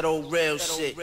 that old real shit.